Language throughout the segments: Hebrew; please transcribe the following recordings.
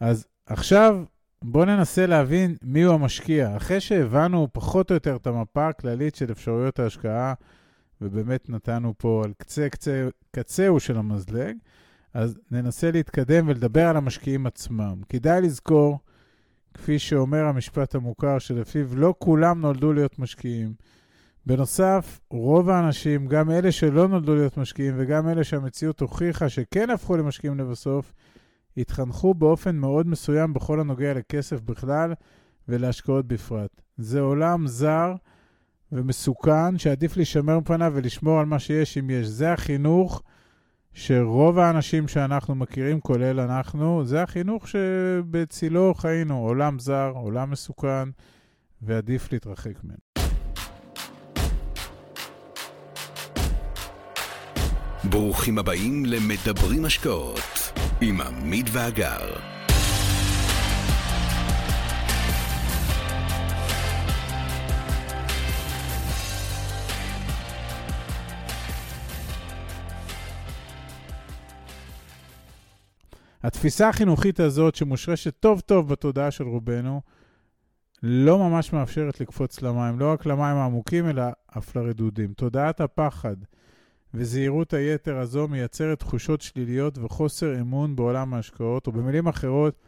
אז עכשיו בואו ננסה להבין מיהו המשקיע. אחרי שהבנו פחות או יותר את המפה הכללית של אפשרויות ההשקעה, ובאמת נתנו פה על קצה, קצה, קצהו של המזלג, אז ננסה להתקדם ולדבר על המשקיעים עצמם. כדאי לזכור, כפי שאומר המשפט המוכר, שלפיו לא כולם נולדו להיות משקיעים. בנוסף, רוב האנשים, גם אלה שלא נולדו להיות משקיעים וגם אלה שהמציאות הוכיחה שכן הפכו למשקיעים לבסוף, התחנכו באופן מאוד מסוים בכל הנוגע לכסף בכלל ולהשקעות בפרט. זה עולם זר ומסוכן שעדיף להישמר מפניו ולשמור על מה שיש אם יש. זה החינוך שרוב האנשים שאנחנו מכירים, כולל אנחנו, זה החינוך שבצילו חיינו. עולם זר, עולם מסוכן, ועדיף להתרחק ממנו. ברוכים הבאים למדברים השקעות עם עמית ואגר. התפיסה החינוכית הזאת, שמושרשת טוב טוב בתודעה של רובנו, לא ממש מאפשרת לקפוץ למים, לא רק למים העמוקים, אלא אף לרדודים. תודעת הפחד וזהירות היתר הזו מייצרת תחושות שליליות וחוסר אמון בעולם ההשקעות, או במילים אחרות,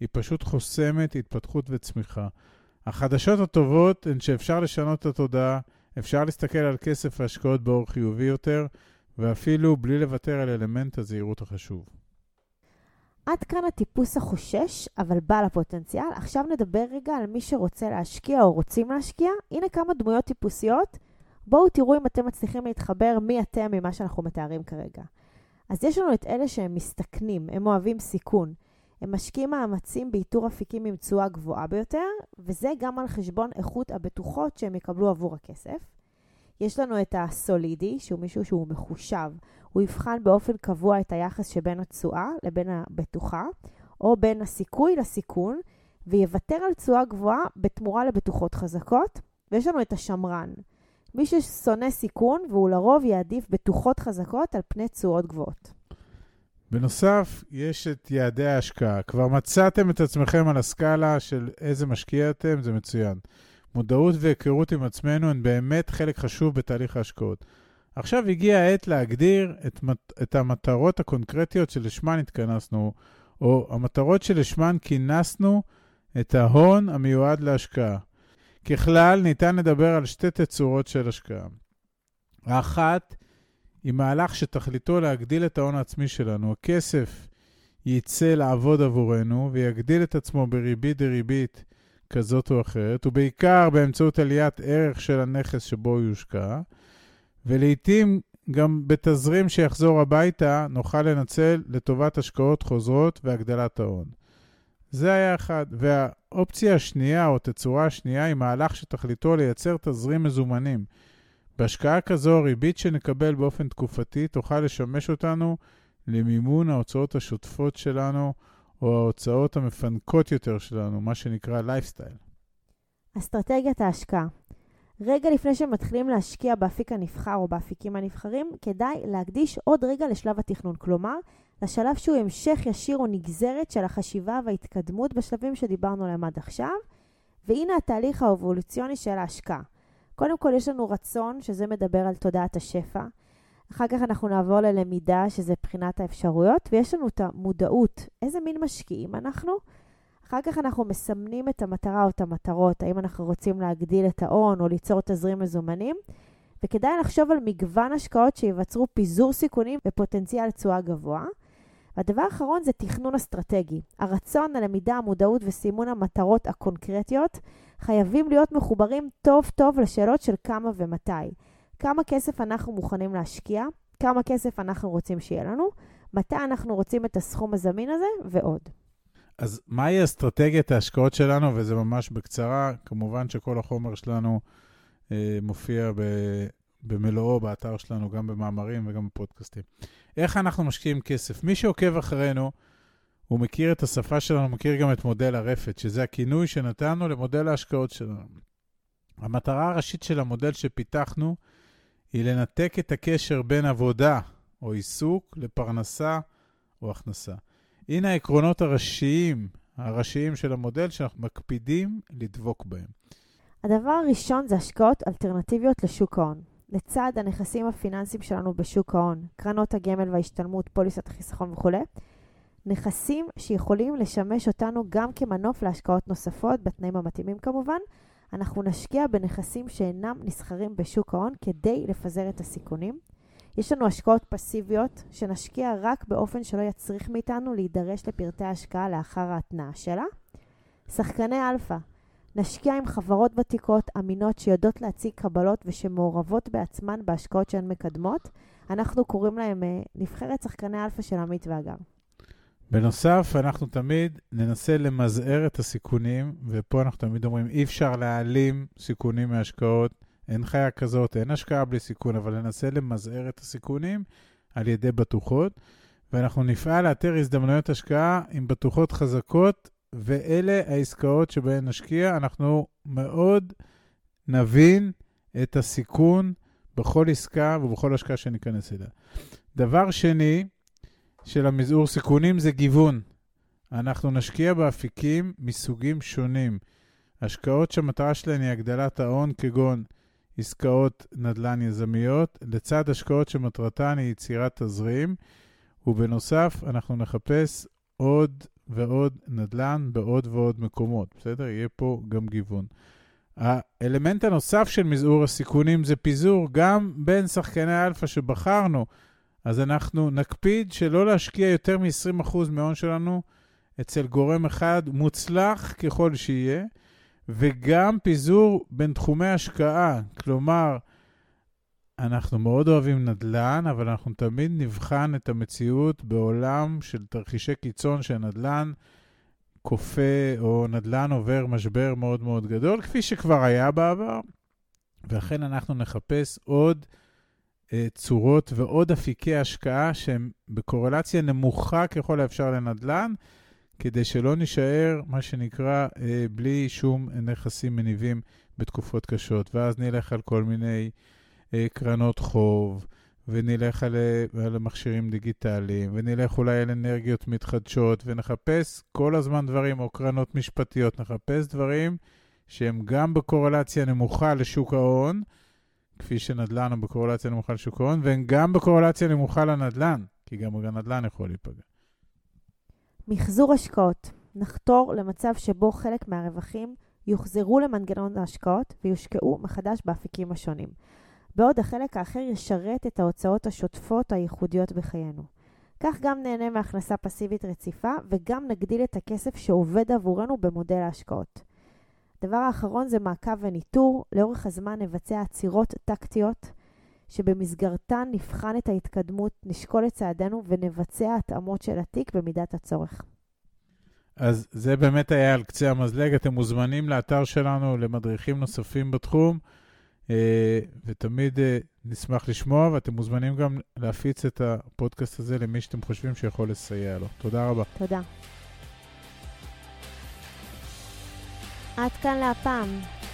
היא פשוט חוסמת התפתחות וצמיחה. החדשות הטובות הן שאפשר לשנות את התודעה, אפשר להסתכל על כסף והשקעות באור חיובי יותר, ואפילו בלי לוותר על אלמנט הזהירות החשוב. עד כאן הטיפוס החושש, אבל בעל הפוטנציאל. עכשיו נדבר רגע על מי שרוצה להשקיע או רוצים להשקיע. הנה כמה דמויות טיפוסיות בואו תראו אם אתם מצליחים להתחבר מי אתם ממה שאנחנו מתארים כרגע. אז יש לנו את אלה שהם מסתכנים, הם אוהבים סיכון. הם משקיעים מאמצים באיתור אפיקים עם תשואה גבוהה ביותר, וזה גם על חשבון איכות הבטוחות שהם יקבלו עבור הכסף. יש לנו את הסולידי, שהוא מישהו שהוא מחושב. הוא יבחן באופן קבוע את היחס שבין התשואה לבין הבטוחה, או בין הסיכוי לסיכון, ויוותר על תשואה גבוהה בתמורה לבטוחות חזקות. ויש לנו את השמרן. מי ששונא סיכון, והוא לרוב יעדיף בטוחות חזקות על פני תשואות גבוהות. בנוסף, יש את יעדי ההשקעה. כבר מצאתם את עצמכם על הסקאלה של איזה משקיע אתם, זה מצוין. מודעות והיכרות עם עצמנו הן באמת חלק חשוב בתהליך ההשקעות. עכשיו הגיעה העת להגדיר את, את המטרות הקונקרטיות שלשמן התכנסנו, או המטרות שלשמן כינסנו את ההון המיועד להשקעה. ככלל, ניתן לדבר על שתי תצורות של השקעה. האחת היא מהלך שתכליתו להגדיל את ההון העצמי שלנו. הכסף יצא לעבוד עבורנו ויגדיל את עצמו בריבית דריבית כזאת או אחרת, ובעיקר באמצעות עליית ערך של הנכס שבו הוא יושקע, ולעיתים גם בתזרים שיחזור הביתה נוכל לנצל לטובת השקעות חוזרות והגדלת ההון. זה היה אחד. והאופציה השנייה, או תצורה השנייה, היא מהלך שתכליתו לייצר תזרים מזומנים. בהשקעה כזו, הריבית שנקבל באופן תקופתי תוכל לשמש אותנו למימון ההוצאות השוטפות שלנו, או ההוצאות המפנקות יותר שלנו, מה שנקרא לייפסטייל. אסטרטגיית ההשקעה רגע לפני שמתחילים להשקיע באפיק הנבחר או באפיקים הנבחרים, כדאי להקדיש עוד רגע לשלב התכנון. כלומר, לשלב שהוא המשך ישיר או נגזרת של החשיבה וההתקדמות בשלבים שדיברנו עליהם עד עכשיו. והנה התהליך האבולוציוני של ההשקעה. קודם כל יש לנו רצון, שזה מדבר על תודעת השפע. אחר כך אנחנו נעבור ללמידה, שזה בחינת האפשרויות, ויש לנו את המודעות, איזה מין משקיעים אנחנו. אחר כך אנחנו מסמנים את המטרה או את המטרות, האם אנחנו רוצים להגדיל את ההון או ליצור תזרים מזומנים, וכדאי לחשוב על מגוון השקעות שיווצרו פיזור סיכונים ופוטנציאל תשואה גבוה. והדבר האחרון זה תכנון אסטרטגי. הרצון, הלמידה, המודעות וסימון המטרות הקונקרטיות חייבים להיות מחוברים טוב טוב לשאלות של כמה ומתי. כמה כסף אנחנו מוכנים להשקיע, כמה כסף אנחנו רוצים שיהיה לנו, מתי אנחנו רוצים את הסכום הזמין הזה ועוד. אז מהי אסטרטגיית ההשקעות שלנו, וזה ממש בקצרה, כמובן שכל החומר שלנו אה, מופיע ב, במלואו באתר שלנו, גם במאמרים וגם בפודקאסטים. איך אנחנו משקיעים כסף? מי שעוקב אחרינו, הוא מכיר את השפה שלנו, מכיר גם את מודל הרפת, שזה הכינוי שנתנו למודל ההשקעות שלנו. המטרה הראשית של המודל שפיתחנו היא לנתק את הקשר בין עבודה או עיסוק לפרנסה או הכנסה. הנה העקרונות הראשיים, הראשיים של המודל שאנחנו מקפידים לדבוק בהם. הדבר הראשון זה השקעות אלטרנטיביות לשוק ההון. לצד הנכסים הפיננסיים שלנו בשוק ההון, קרנות הגמל וההשתלמות, פוליסת החיסכון וכו', נכסים שיכולים לשמש אותנו גם כמנוף להשקעות נוספות, בתנאים המתאימים כמובן. אנחנו נשקיע בנכסים שאינם נסחרים בשוק ההון כדי לפזר את הסיכונים. יש לנו השקעות פסיביות שנשקיע רק באופן שלא יצריך מאיתנו להידרש לפרטי ההשקעה לאחר ההתנעה שלה. שחקני אלפא, נשקיע עם חברות ותיקות, אמינות, שיודעות להציג קבלות ושמעורבות בעצמן בהשקעות שהן מקדמות. אנחנו קוראים להם אה, נבחרת שחקני אלפא של עמית והגר. בנוסף, אנחנו תמיד ננסה למזער את הסיכונים, ופה אנחנו תמיד אומרים, אי אפשר להעלים סיכונים מהשקעות, אין חיה כזאת, אין השקעה בלי סיכון, אבל ננסה למזער את הסיכונים על ידי בטוחות, ואנחנו נפעל לאתר הזדמנויות השקעה עם בטוחות חזקות, ואלה העסקאות שבהן נשקיע. אנחנו מאוד נבין את הסיכון בכל עסקה ובכל השקעה שניכנס אליה. דבר שני, של המזעור סיכונים זה גיוון. אנחנו נשקיע באפיקים מסוגים שונים. השקעות שהמטרה שלהן היא הגדלת ההון, כגון עסקאות נדל"ן יזמיות, לצד השקעות שמטרתן היא יצירת תזרים, ובנוסף, אנחנו נחפש עוד ועוד נדל"ן בעוד ועוד מקומות, בסדר? יהיה פה גם גיוון. האלמנט הנוסף של מזעור הסיכונים זה פיזור גם בין שחקני אלפא שבחרנו, אז אנחנו נקפיד שלא להשקיע יותר מ-20% מההון שלנו אצל גורם אחד, מוצלח ככל שיהיה, וגם פיזור בין תחומי השקעה. כלומר, אנחנו מאוד אוהבים נדל"ן, אבל אנחנו תמיד נבחן את המציאות בעולם של תרחישי קיצון שנדל"ן כופה או נדל"ן עובר משבר מאוד מאוד גדול, כפי שכבר היה בעבר, ואכן אנחנו נחפש עוד אה, צורות ועוד אפיקי השקעה שהם בקורלציה נמוכה ככל האפשר לנדל"ן, כדי שלא נישאר, מה שנקרא, אה, בלי שום נכסים מניבים בתקופות קשות. ואז נלך על כל מיני אה, קרנות חוב, ונלך על, על מכשירים דיגיטליים, ונלך אולי על אנרגיות מתחדשות, ונחפש כל הזמן דברים, או קרנות משפטיות, נחפש דברים שהם גם בקורלציה נמוכה לשוק ההון, כפי שנדל"ן הוא בקורלציה נמוכה לשוק ההון, והם גם בקורלציה נמוכה לנדל"ן, כי גם הנדל"ן יכול להיפגע. מחזור השקעות. נחתור למצב שבו חלק מהרווחים יוחזרו למנגנון ההשקעות ויושקעו מחדש באפיקים השונים, בעוד החלק האחר ישרת את ההוצאות השוטפות הייחודיות בחיינו. כך גם נהנה מהכנסה פסיבית רציפה וגם נגדיל את הכסף שעובד עבורנו במודל ההשקעות. הדבר האחרון זה מעקב וניטור. לאורך הזמן נבצע עצירות טקטיות, שבמסגרתן נבחן את ההתקדמות, נשקול את צעדינו ונבצע התאמות של התיק במידת הצורך. אז זה באמת היה על קצה המזלג. אתם מוזמנים לאתר שלנו למדריכים נוספים בתחום, אה, ותמיד אה, נשמח לשמוע, ואתם מוזמנים גם להפיץ את הפודקאסט הזה למי שאתם חושבים שיכול לסייע לו. תודה רבה. תודה. עד כאן להפעם.